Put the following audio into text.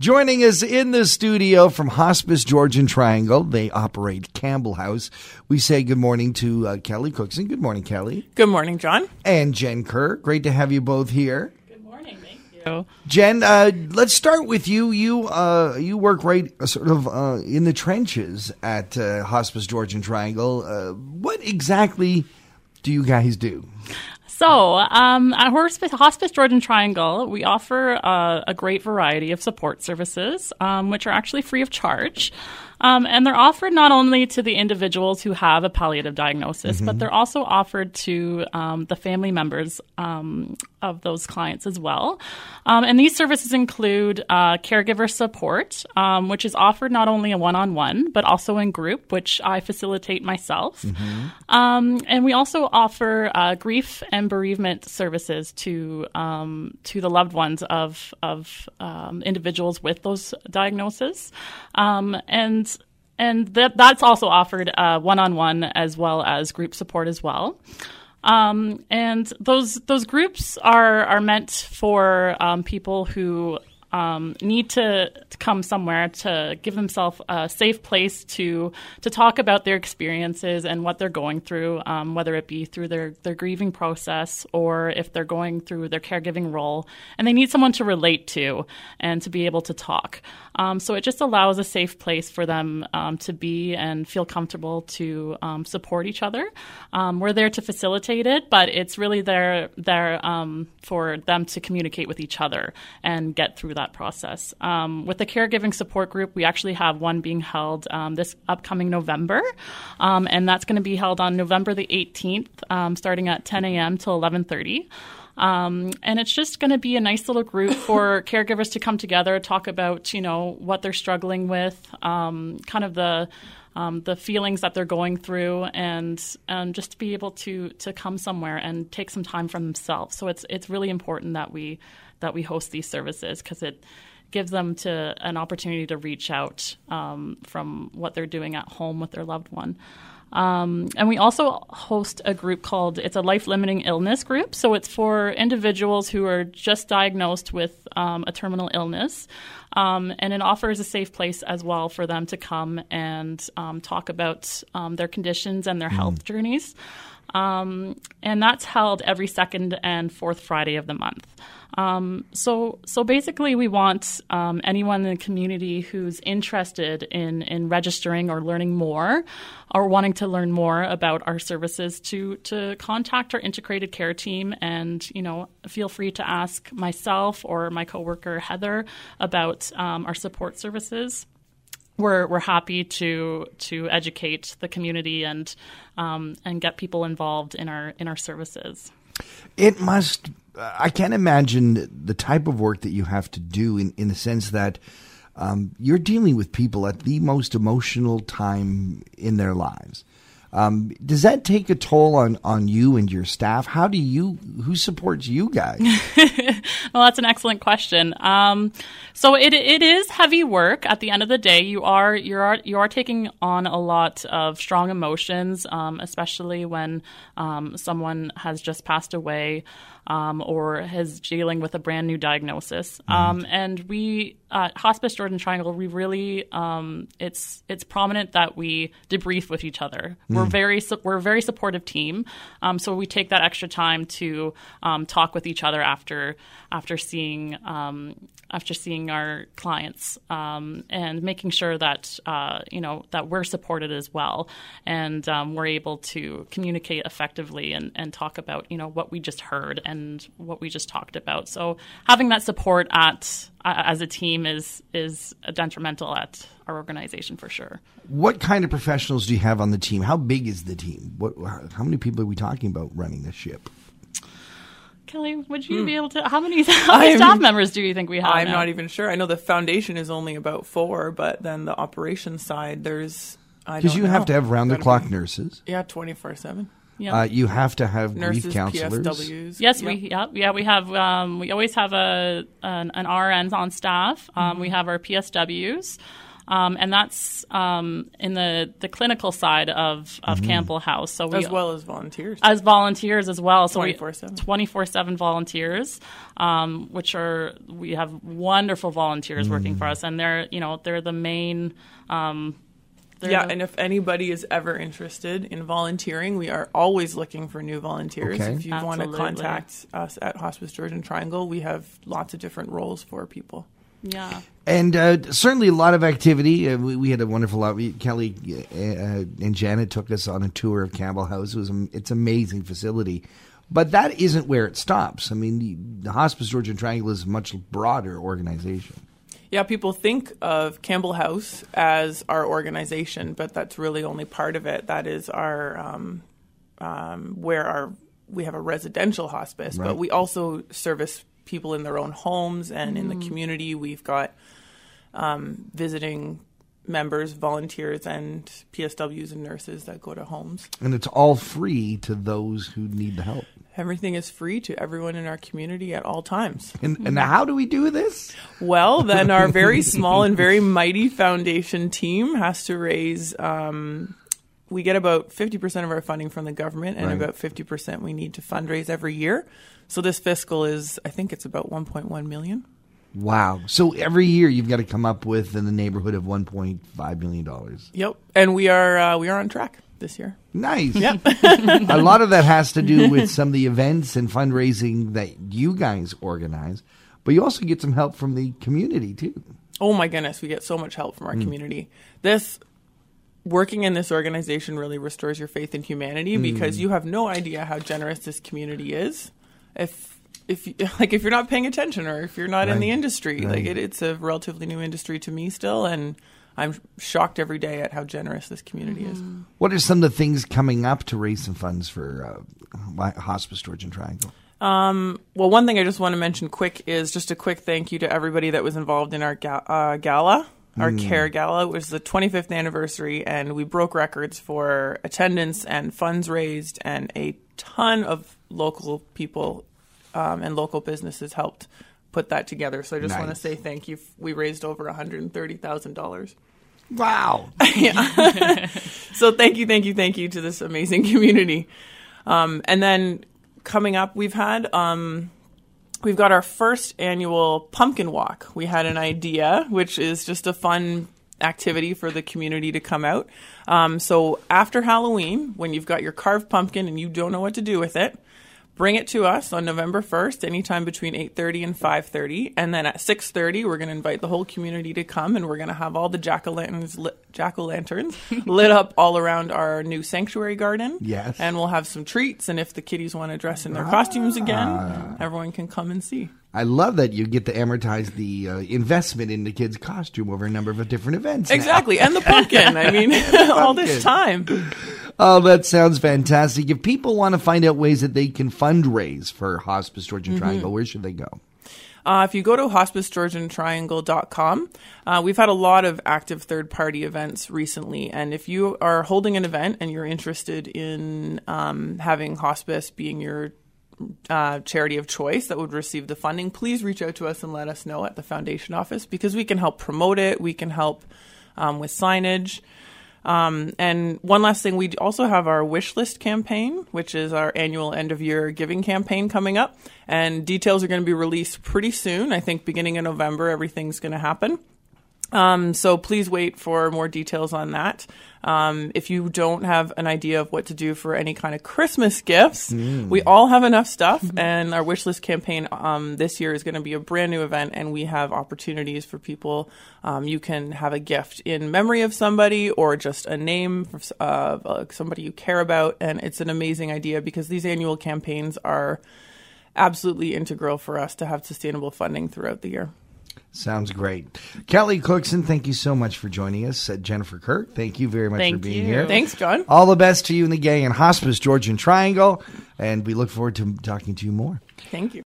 Joining us in the studio from Hospice Georgian Triangle, they operate Campbell House. We say good morning to uh, Kelly Cookson. Good morning, Kelly. Good morning, John. And Jen Kerr. Great to have you both here. Good morning. Thank you. Jen, uh, let's start with you. You uh, you work right uh, sort of uh, in the trenches at uh, Hospice Georgian Triangle. Uh, what exactly do you guys do? So, um, at Hospice, Hospice Georgian Triangle, we offer uh, a great variety of support services, um, which are actually free of charge. Um, and they're offered not only to the individuals who have a palliative diagnosis, mm-hmm. but they're also offered to um, the family members um, of those clients as well. Um, and these services include uh, caregiver support, um, which is offered not only a one on one, but also in group, which I facilitate myself. Mm-hmm. Um, and we also offer uh, grief and bereavement services to to the loved ones of, of individuals with those diagnoses. and and that that's also offered one on one as well as group support as well. Um, and those those groups are are meant for um, people who um, need to, come somewhere to give themselves a safe place to to talk about their experiences and what they're going through, um, whether it be through their their grieving process or if they're going through their caregiving role, and they need someone to relate to and to be able to talk. Um, so it just allows a safe place for them um, to be and feel comfortable to um, support each other. Um, we're there to facilitate it, but it's really there there for them to communicate with each other and get through that that process. Um, with the caregiving support group, we actually have one being held um, this upcoming November, um, and that's going to be held on November the 18th, um, starting at 10 a.m. till 11:30. Um, and it's just going to be a nice little group for caregivers to come together, talk about you know what they're struggling with, um, kind of the um, the feelings that they're going through, and and just to be able to to come somewhere and take some time for themselves. So it's it's really important that we that we host these services because it gives them to an opportunity to reach out um, from what they're doing at home with their loved one. Um, and we also host a group called it's a life limiting illness group. So it's for individuals who are just diagnosed with um, a terminal illness. Um, and it offers a safe place as well for them to come and um, talk about um, their conditions and their mm. health journeys. Um, and that's held every second and fourth Friday of the month. Um, so, so basically, we want um, anyone in the community who's interested in in registering or learning more, or wanting to learn more about our services to to contact our integrated care team, and you know, feel free to ask myself or my coworker Heather about um, our support services we're we're happy to to educate the community and um, and get people involved in our in our services. It must. I can't imagine the type of work that you have to do in in the sense that. Um, you're dealing with people at the most emotional time in their lives. Um, does that take a toll on, on you and your staff? How do you, who supports you guys? well, that's an excellent question. Um, so it, it is heavy work. At the end of the day, you are, you are, you are taking on a lot of strong emotions, um, especially when um, someone has just passed away um, or is dealing with a brand new diagnosis. Mm-hmm. Um, and we at Hospice Georgian Triangle, we really um, it's it's prominent that we debrief with each other. Mm. We're very we're a very supportive team, um, so we take that extra time to um, talk with each other after after seeing um, after seeing our clients um, and making sure that uh, you know that we're supported as well and um, we're able to communicate effectively and, and talk about you know what we just heard and what we just talked about. So having that support at uh, as a team is is detrimental at our organization for sure. What kind of professionals do you have on the team? How big is the team? What how many people are we talking about running this ship? Kelly, would you mm. be able to? How many, how many staff members do you think we have? I'm now? not even sure. I know the foundation is only about four, but then the operations side, there's because you know. have to have round the clock nurses. Yeah, twenty four seven. Yeah. Uh, you have to have Nurses, grief counselors. PSWs. Yes, yep. we yeah, yeah we have um, we always have a an, an RN on staff. Um, mm-hmm. We have our PSWs. Um, and that's um, in the, the clinical side of, of Campbell House. So we, as well as volunteers. as volunteers as well. So 24/7. 24/7 volunteers, um, which are we have wonderful volunteers working for us, and they're you know they're the main. They're yeah, and if anybody is ever interested in volunteering, we are always looking for new volunteers. Okay. If you want to contact us at Hospice Georgian Triangle, we have lots of different roles for people. yeah. And uh, certainly a lot of activity. Uh, we, we had a wonderful lot. We, Kelly uh, and Janet took us on a tour of Campbell House. It was am- it's an amazing facility, but that isn't where it stops. I mean, the, the Hospice Georgian Triangle is a much broader organization. Yeah, people think of Campbell House as our organization, but that's really only part of it. That is our um, um, where our we have a residential hospice, Right. but we also service people in their own homes and in the community. We've got um, visiting members, volunteers, and PSWs and nurses that go to homes. And it's all free to those who need the help. Everything is free to everyone in our community at all times. And, and how do we do this? Well, then our very small and very mighty foundation team has to raise. Um, we get about 50% of our funding from the government, and Right. about 50% we need to fundraise every year. So this fiscal is, I think it's about 1.1 million. Wow. So every year you've got to come up with in the neighborhood of $1.5 million. Yep, and we are uh, we are on track this year. Nice. Yep. a lot of that has to do with some of the events and fundraising that you guys organize, but you also get some help from the community too. Oh my goodness, we get so much help from our mm. community. This working in this organization really restores your faith in humanity mm. because you have no idea how generous this community is. If if you, like if you're not paying attention or if you're not in the industry, Right. like it, it's a relatively new industry to me still, and I'm shocked every day at how generous this community is. What are some of the things coming up to raise some funds for uh, Hospice Georgian Triangle? Well, one thing I just want to mention quick is just a quick thank you to everybody that was involved in our ga- uh, gala, our care gala. It was the 25th anniversary, and we broke records for attendance and funds raised, and a ton of local people um, and local businesses helped put that together. So I just want to say thank you. We raised over $130,000. Wow. So thank you, thank you, thank you to this amazing community. Um, and then coming up, we've had um, we've got our first annual pumpkin walk. We had an idea, which is just a fun activity for the community to come out. Um, so after Halloween, when you've got your carved pumpkin and you don't know what to do with it, bring it to us on November 1st, anytime between 8:30 and 5:30, and then at 6:30 we're going to invite the whole community to come and we're going to have all the jack-o'-lanterns lit, jack-o'-lanterns lit up all around our new sanctuary garden. Yes. And we'll have some treats and if the kiddies want to dress in their costumes again, everyone can come and see. I love that you get to amortize the uh, investment in the kid's costume over a number of different events. Exactly. And the pumpkin. I mean, all this time. Oh, that sounds fantastic. If people want to find out ways that they can fundraise for Hospice Georgian Triangle, where should they go? Uh, if you go to hospicegeorgiantriangle.com, uh, we've had a lot of active third party events recently. And if you are holding an event and you're interested in um, having hospice being your uh, charity of choice that would receive the funding, please reach out to us and let us know at the foundation office because we can help promote it. We can help um, with signage. Um, and one last thing, we also have our wish list campaign, which is our annual end of year giving campaign coming up. And details are going to be released pretty soon. I think beginning of November, everything's going to happen. Um, so please wait for more details on that. Um, if you don't have an idea of what to do for any kind of Christmas gifts, we all have enough stuff, and our wish list campaign um, this year is going to be a brand new event, and we have opportunities for people. Um, you can have a gift in memory of somebody, or just a name of uh, somebody you care about, and it's an amazing idea because these annual campaigns are absolutely integral for us to have sustainable funding throughout the year. Sounds great. Kelly Cookson, thank you so much for joining us. Uh, Jennifer Kerr, thank you very much for being you. here. Thanks, John. All the best to you and the gang in Hospice Georgian Triangle, and we look forward to talking to you more. Thank you.